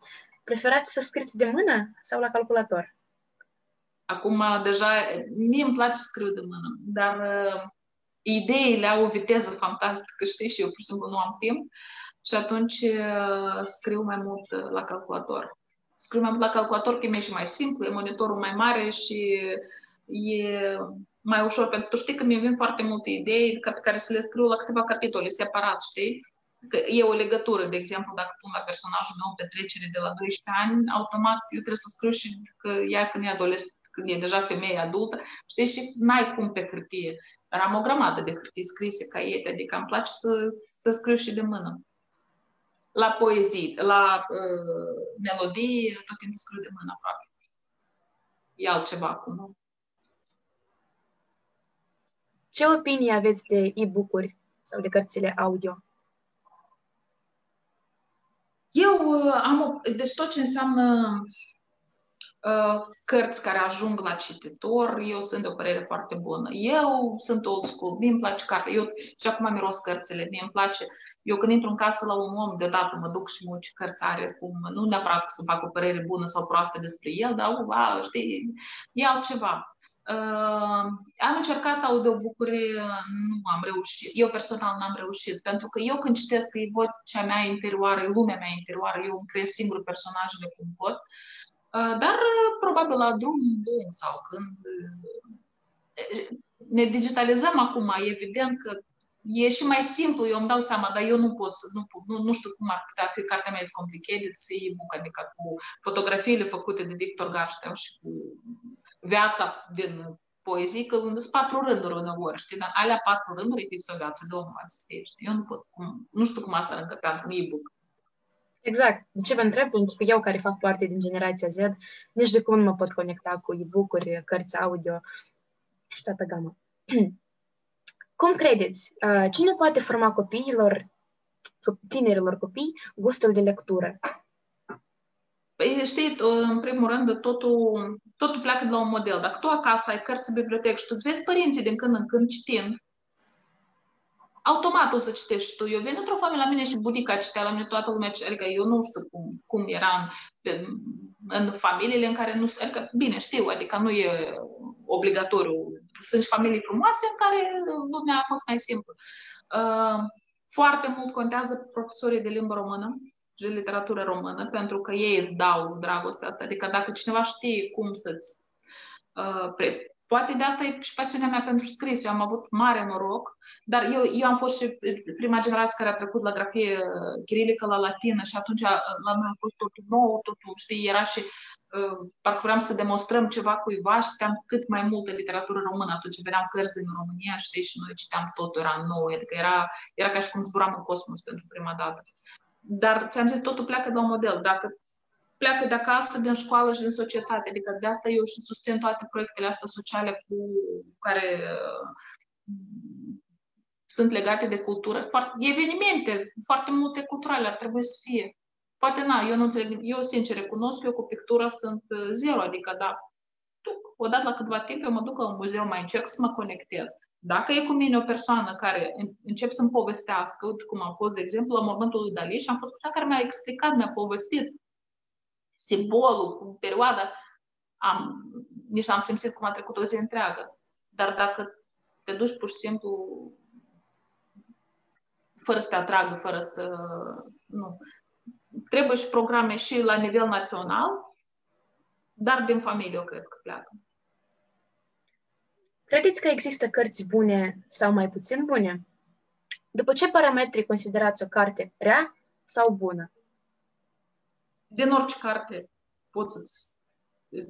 Preferați să scrieți de mână sau la calculator? Acum, deja, mie îmi place să scriu de mână, dar uh, ideile au o viteză fantastică, știi, și eu pur și simplu nu am timp și atunci uh, scriu mai mult uh, la calculator. Scriu mai mult la calculator că e și mai simplu, e monitorul mai mare și e mai ușor, pentru că tu știi că mi vin foarte multe idei pe care să le scriu la câteva capitole separat, știi? Că e o legătură, de exemplu, dacă pun la personajul meu petrecere de la 12 ani, automat eu trebuie să scriu și că ea când e adolescent, când e deja femeie adultă, știi, și n-ai cum pe hârtie. Dar am o grămadă de hârtii scrise, caiete, adică îmi place să, să scriu și de mână. La poezii, la uh, melodii, tot timpul scriu de mână aproape. E altceva acum. Ce opinie aveți de e-book-uri sau de cărțile audio? Eu uh, am o, deci tot ce înseamnă uh, cărți care ajung la cititor, eu sunt de o părere foarte bună. Eu sunt old school, mie îmi place carte. Eu și acum miros cărțile, mie îmi place. Eu când intru în casă la un om, deodată mă duc și mă ce cărți are, cum, nu neapărat să fac o părere bună sau proastă despre el, dar, uva, știi, e altceva. Uh, am încercat audiobook-uri, nu am reușit. Eu personal n-am reușit, pentru că eu când citesc e vocea mea interioară, e lumea mea interioară, eu îmi creez singur personajele cum pot. Uh, dar probabil la drum lung sau când uh, ne digitalizăm acum, e evident că e și mai simplu, eu îmi dau seama, dar eu nu pot să, nu, nu, nu știu cum ar putea fi cartea mea is complicated, să fie e-book, adică cu fotografiile făcute de Victor Garstein și cu viața din poezii, că sunt patru rânduri uneori, știi, dar alea patru rânduri e fix o viață de om, știi? Eu nu pot, cum, nu știu cum asta încăpea în e-book. Exact. De ce vă întreb? Pentru că eu, care fac parte din generația Z, nici de cum nu mă pot conecta cu e-book-uri, cărți audio și toată gama. cum credeți? Uh, cine poate forma copiilor, tinerilor copii, gustul de lectură? Păi, știi, în primul rând, totul, totul pleacă de la un model. Dacă tu acasă ai cărți în bibliotecă și tu îți vezi părinții din când în când citind, automat o să citești și tu. Eu vin într-o familie la mine și bunica citea la mine toată lumea, adică eu nu știu cum, cum era în, în familiile în care nu... Adică, bine, știu, adică nu e obligatoriu. Sunt și familii frumoase în care lumea a fost mai simplu. Uh, foarte mult contează profesorii de limbă română de literatură română, pentru că ei îți dau dragostea asta. Adică dacă cineva știe cum să-ți... Uh, pre... Poate de asta e și pasiunea mea pentru scris. Eu am avut mare noroc, dar eu, eu am fost și prima generație care a trecut la grafie uh, chirilică, la latină și atunci uh, la mine a fost totul nou, totul, știi, era și uh, parcă vreau să demonstrăm ceva cuiva și citeam cât mai multă literatură română. Atunci veneam cărți din România, știi, și noi citeam totul, era nou, adică era, era ca și cum zburam în cosmos pentru prima dată. Dar ți-am zis, totul pleacă de un model. Dacă pleacă de acasă, din școală și din societate. Adică de asta eu și susțin toate proiectele astea sociale cu care uh, sunt legate de cultură. Foarte, evenimente, foarte multe culturale ar trebui să fie. Poate na, eu nu înțeleg, eu sincer recunosc, eu cu pictura sunt uh, zero, adică da, odată la câtva timp eu mă duc la un muzeu, mai încerc să mă conectez. Dacă e cu mine o persoană care încep să-mi povestească, uite cum am fost, de exemplu, la momentul lui Dali și am fost cu cea care mi-a explicat, mi-a povestit simbolul, cu perioada, am, nici am simțit cum a trecut o zi întreagă. Dar dacă te duci pur și simplu fără să te atragă, fără să... Nu. Trebuie și programe și la nivel național, dar din familie eu cred că pleacă. Credeți că există cărți bune sau mai puțin bune? După ce parametri considerați o carte rea sau bună? Din orice carte poți să-ți,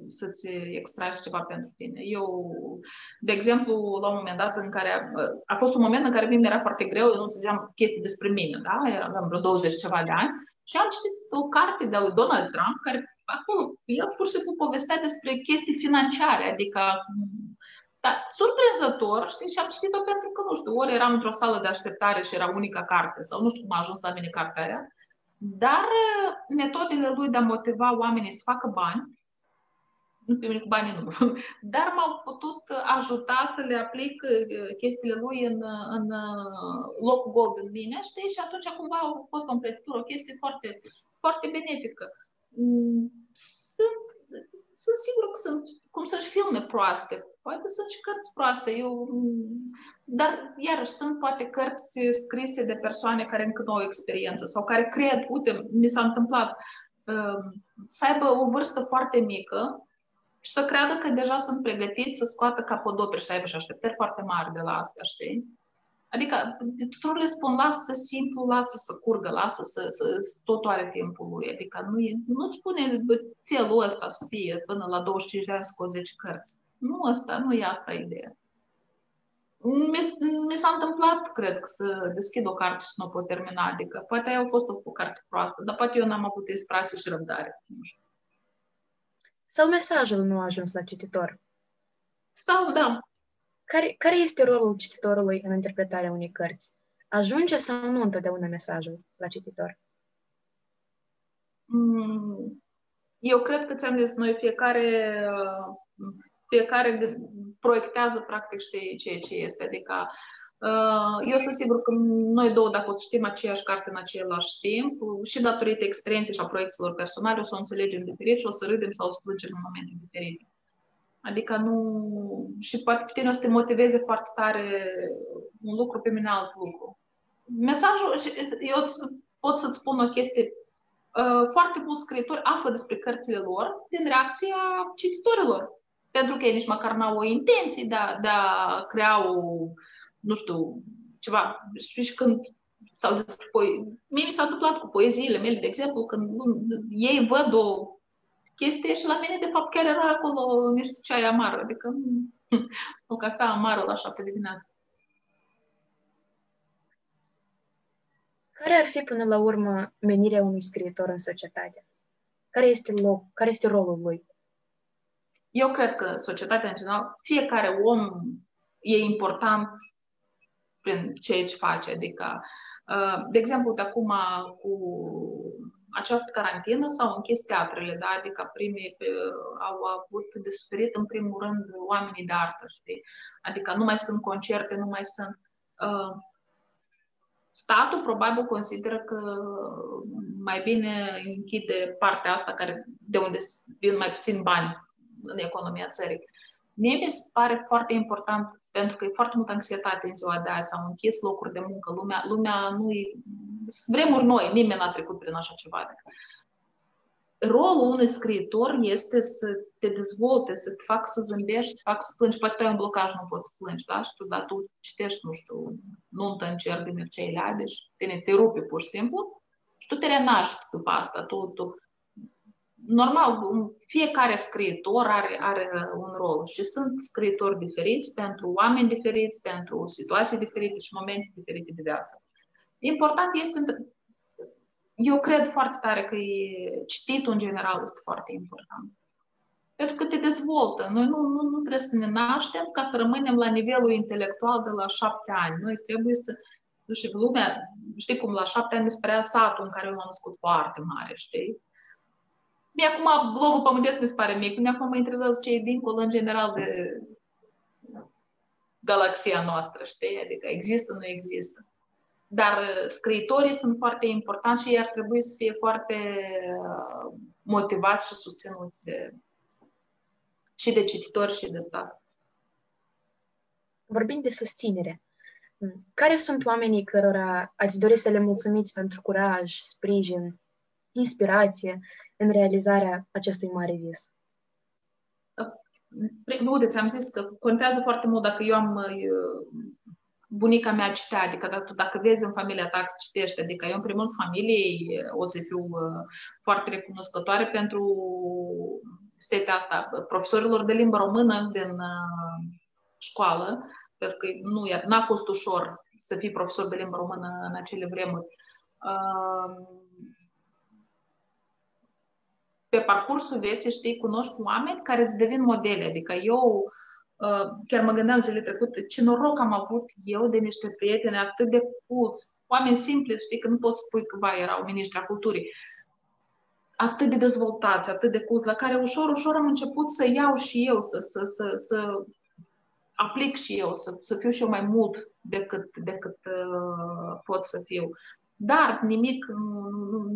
să-ți extragi ceva pentru tine. Eu, de exemplu, la un moment dat în care a, a fost un moment în care mie mi-era foarte greu, eu nu înțelegeam chestii despre mine, da? Aveam vreo 20 ceva de ani și am citit o carte de lui Donald Trump care acolo, el pur și simplu povestea despre chestii financiare, adică dar, surprinzător, știi, și am citit-o pentru că, nu știu, ori eram într-o sală de așteptare și era unica carte, sau nu știu cum a ajuns la mine cartea aia, dar uh, metodele lui de a motiva oamenii să facă bani, nu pe mine cu banii nu, dar m-au putut ajuta să le aplic uh, chestiile lui în, uh, în locul gol în mine, știi, și atunci cumva a fost o împletitură, o chestie foarte, foarte benefică. Mm, sunt, sunt sigur că sunt, cum sunt și filme proaste, Poate sunt și cărți proaste, eu, dar iarăși sunt poate cărți scrise de persoane care încă nu au experiență sau care cred, uite, mi s-a întâmplat, um, să aibă o vârstă foarte mică și să creadă că deja sunt pregătiți să scoată capodoperi și să aibă și așteptări foarte mari de la asta, știi? Adică tuturor le spun, lasă simplu, lasă să curgă, lasă să, să, să totul are timpul lui. Adică nu, nu-ți spune țelul ăsta să fie până la 25 de ani să 10 cărți. Nu asta, nu e asta ideea. Mi, mi s-a întâmplat, cred, să deschid o carte și nu o pot termina, adică poate aia a fost o, o carte proastă, dar poate eu n-am avut inspirație și răbdare, nu știu. Sau mesajul nu a ajuns la cititor? Sau, da. Care, care este rolul cititorului în interpretarea unei cărți? Ajunge sau nu întotdeauna mesajul la cititor? Mm, eu cred că ți-am zis, noi fiecare fiecare proiectează practic știe ceea ce este. Adică uh, eu sunt sigur că noi două, dacă o să știm aceeași carte în același timp, și datorită experienței și a proiecțiilor personale, o să o înțelegem diferit și o să râdem sau o să plângem în momente diferite. Adică nu... Și poate pe tine o să te motiveze foarte tare un lucru, pe mine alt lucru. Mesajul, eu pot să-ți spun o chestie uh, foarte mulți scriitori află despre cărțile lor din reacția cititorilor pentru că ei nici măcar n-au o intenție de a, de a crea o, nu știu, ceva. Și când sau despre poe- mie mi s-a întâmplat cu poeziile mele, de exemplu, când ei văd o chestie și la mine, de fapt, chiar era acolo niște ceai amară, adică o cafea amară la șapte dimineața. Care ar fi până la urmă menirea unui scriitor în societate? Care este, loc, care este rolul lui? Eu cred că societatea în general, fiecare om e important prin ceea ce face. Adică, uh, de exemplu, de acum cu această carantină s-au închis teatrele, da? adică primii au avut de suferit în primul rând oamenii de artă, știi? Adică nu mai sunt concerte, nu mai sunt... Uh, statul probabil consideră că mai bine închide partea asta care, de unde vin mai puțin bani în economia țării. Mie mi se pare foarte important, pentru că e foarte multă anxietate în ziua de azi, s-au închis locuri de muncă, lumea, lumea nu e... Vremuri noi, nimeni n-a trecut prin așa ceva rolul unui scriitor este să te dezvolte, să te facă să zâmbești, să facă să plângi. Poate tu ai un blocaj, nu poți să plângi, da? Și tu, dar tu citești, nu știu, nu în cer din Mircea Eliade și tine te rupe pur și simplu și tu te renaști după asta. Tu, tu, normal, fiecare scriitor are, are un rol și sunt scriitori diferiți pentru oameni diferiți, pentru situații diferite și momente diferite de viață. Important este eu cred foarte tare că e, cititul în general este foarte important. Pentru că te dezvoltă. Noi nu, nu, nu trebuie să ne naștem ca să rămânem la nivelul intelectual de la șapte ani. Noi trebuie să, nu știu, lumea, știi cum, la șapte ani mi satul în care eu m-am născut foarte mare, știi? Mie acum globul pământesc mi se pare mic, mie acum mă interesează ce e dincolo în general de galaxia noastră, știi? Adică există, nu există. Dar uh, scriitorii sunt foarte importanti și ei ar trebui să fie foarte uh, motivați și susținuți de, și de cititori și de stat. Vorbind de susținere, care sunt oamenii cărora ați dori să le mulțumiți pentru curaj, sprijin, inspirație în realizarea acestui mare vis? Uite, ți-am zis că contează foarte mult dacă eu am uh, bunica mea citea, adică dacă, dacă vezi în familia ta că citește, adică eu în primul familiei o să fiu uh, foarte recunoscătoare pentru setea asta profesorilor de limbă română din uh, școală, pentru că nu n-a fost ușor să fii profesor de limbă română în acele vremuri. Uh, pe parcursul vieții, știi, cunoști oameni care îți devin modele. Adică eu Uh, chiar mă gândeam zile trecute, ce noroc am avut eu de niște prieteni atât de culți, oameni simpli, știi, că nu poți spui că, va, erau miniștri a culturii, atât de dezvoltați, atât de culți, la care ușor, ușor am început să iau și eu, să, să, să, să aplic și eu, să, să fiu și eu mai mult decât, decât uh, pot să fiu. Dar nimic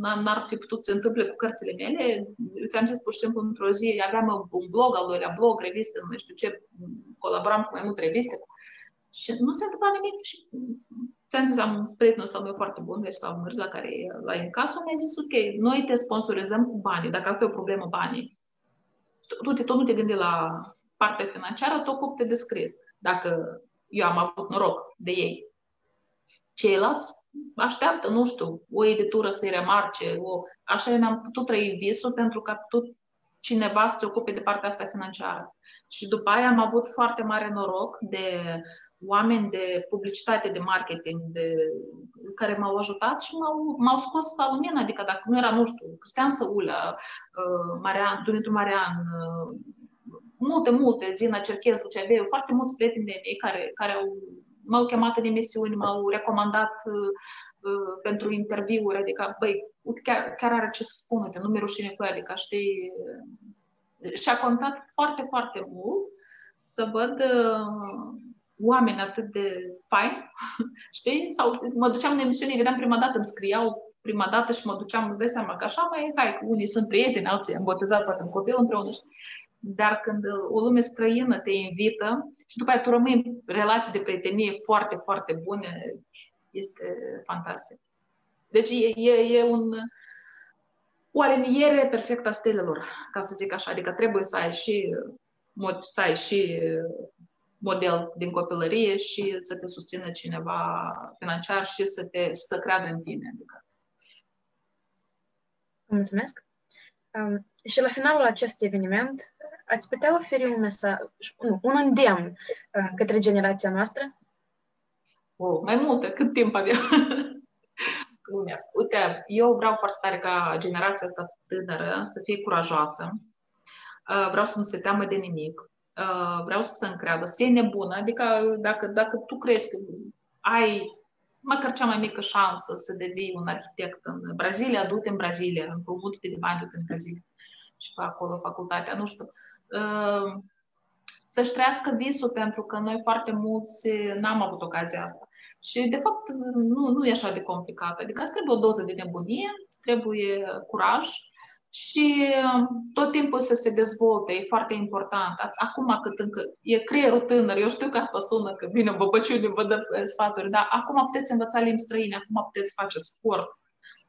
n-ar fi putut să se întâmple cu cărțile mele. Ți-am zis pur și simplu într-o zi, aveam un blog al doilea blog, reviste, nu știu ce, colaboram cu mai multe reviste. Și nu se întâmpla nimic și ți-am zis, am prietenul ăsta meu foarte bun, deci sau Mârza, care e la în casă, mi-a zis, ok, noi te sponsorizăm cu banii, dacă asta e o problemă, banii. Tu, tu tot nu te gândi la partea financiară, tot cum te descris. Dacă eu am avut noroc de ei. Ceilalți așteaptă, nu știu, o editură să-i remarce, o... așa mi-am putut trăi visul pentru ca tot cineva să se ocupe de partea asta financiară. Și după aia am avut foarte mare noroc de oameni de publicitate, de marketing, de, care m-au ajutat și m-au, m-au scos la lumină. Adică dacă nu era, nu știu, Cristian Săulă, uh, Marian, Dumitru Marian, uh, multe, multe, Zina Cerchez, Luceaveu, foarte mulți prieteni de mei care, care au m-au chemat în emisiuni, m-au recomandat uh, uh, pentru interviuri, adică, băi, uite, chiar, chiar are ce să spun, uite, nu mi rușine cu ea, adică, știi, și a contat foarte, foarte mult să văd uh, oameni atât de faini, știi? Sau mă duceam în emisiune, vedeam prima dată, îmi scriau prima dată și mă duceam, îți dai seama că așa mai hai, unii sunt prieteni, alții am botezat poate un copil împreună, știi? Dar când o lume străină te invită, și după aceea tu rămâi în relații de prietenie foarte, foarte bune. Este fantastic. Deci e, e, e un, o aliniere perfectă a stelelor, ca să zic așa. Adică trebuie să ai și, să ai și model din copilărie și să te susțină cineva financiar și să, te, să creadă în tine. Adică. Mulțumesc! Um, și la finalul acestui eveniment, ați putea oferi un mesaj, nu, un îndemn uh, către generația noastră? Oh, mai multe, cât timp avea. Glumesc. Uite, eu vreau foarte tare ca generația asta tânără să fie curajoasă. Uh, vreau să nu se teamă de nimic. Uh, vreau să se încreadă, să fie nebună. Adică dacă, dacă tu crezi că ai măcar cea mai mică șansă să devii un arhitect în Brazilia, du-te în Brazilia, împrumută-te de bani, du-te în Brazilia și pe acolo facultatea, nu știu. Ehm, să-și trăiască visul, pentru că noi foarte mulți n-am avut ocazia asta. Și, de fapt, nu, nu e așa de complicat. Adică îți trebuie o doză de nebunie, îți trebuie curaj și tot timpul să se dezvolte, e foarte important. Acum cât încă e creierul tânăr, eu știu că asta sună, că vine băbăciune, vă dă sfaturi, dar acum puteți învăța limbi străine, acum puteți face sport,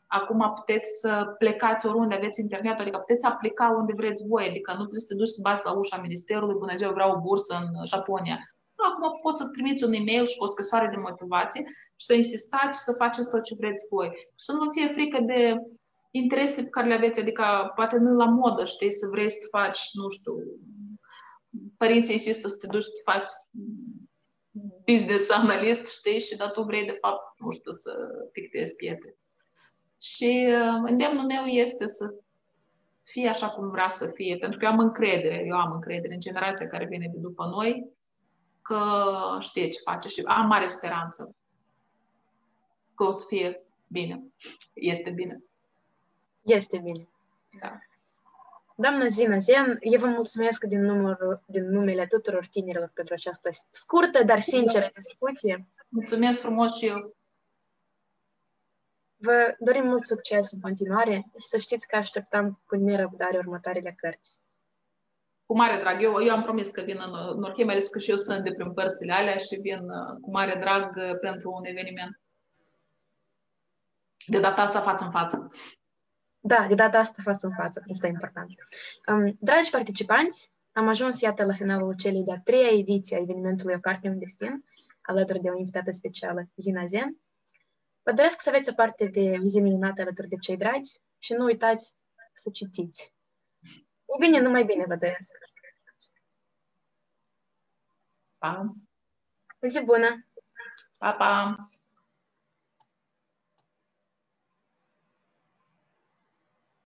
acum puteți să plecați oriunde aveți internet, adică puteți aplica unde vreți voi, adică nu trebuie să te duci să bați la ușa Ministerului, bună ziua, vreau o bursă în Japonia. Acum poți să trimiți un e-mail și cu o scrisoare de motivație și să insistați să faceți tot ce vreți voi. Să nu fie frică de interese pe care le aveți, adică poate nu la modă, știi, să vrei să faci, nu știu, părinții insistă să te duci să faci business analyst, știi, și dar tu vrei de fapt, nu știu, să pictezi pietre. Și uh, îndemnul meu este să fie așa cum vrea să fie, pentru că eu am încredere, eu am încredere în generația care vine de după noi, că știe ce face și am mare speranță că o să fie bine. Este bine. Este bine. Da. Doamna Zina Zen, eu vă mulțumesc din, număr, din numele tuturor tinerilor pentru această scurtă, dar sinceră discuție. Mulțumesc frumos și eu. Vă dorim mult succes în continuare și să știți că așteptăm cu nerăbdare următoarele cărți. Cu mare drag. Eu, eu am promis că vin în, în Orchei, mai ales că și eu sunt de prin părțile alea și vin uh, cu mare drag uh, pentru un eveniment. De data asta față în față. Da, de data asta față în față, asta e important. Um, dragi participanți, am ajuns, iată, la finalul celei de-a treia ediție a evenimentului O Carte în Destin, alături de o invitată specială, Zina Zen. Vă doresc să aveți o parte de zi minunată alături de cei dragi și nu uitați să citiți. E bine, numai bine vă doresc. Pa! Zi bună! Pa, pa!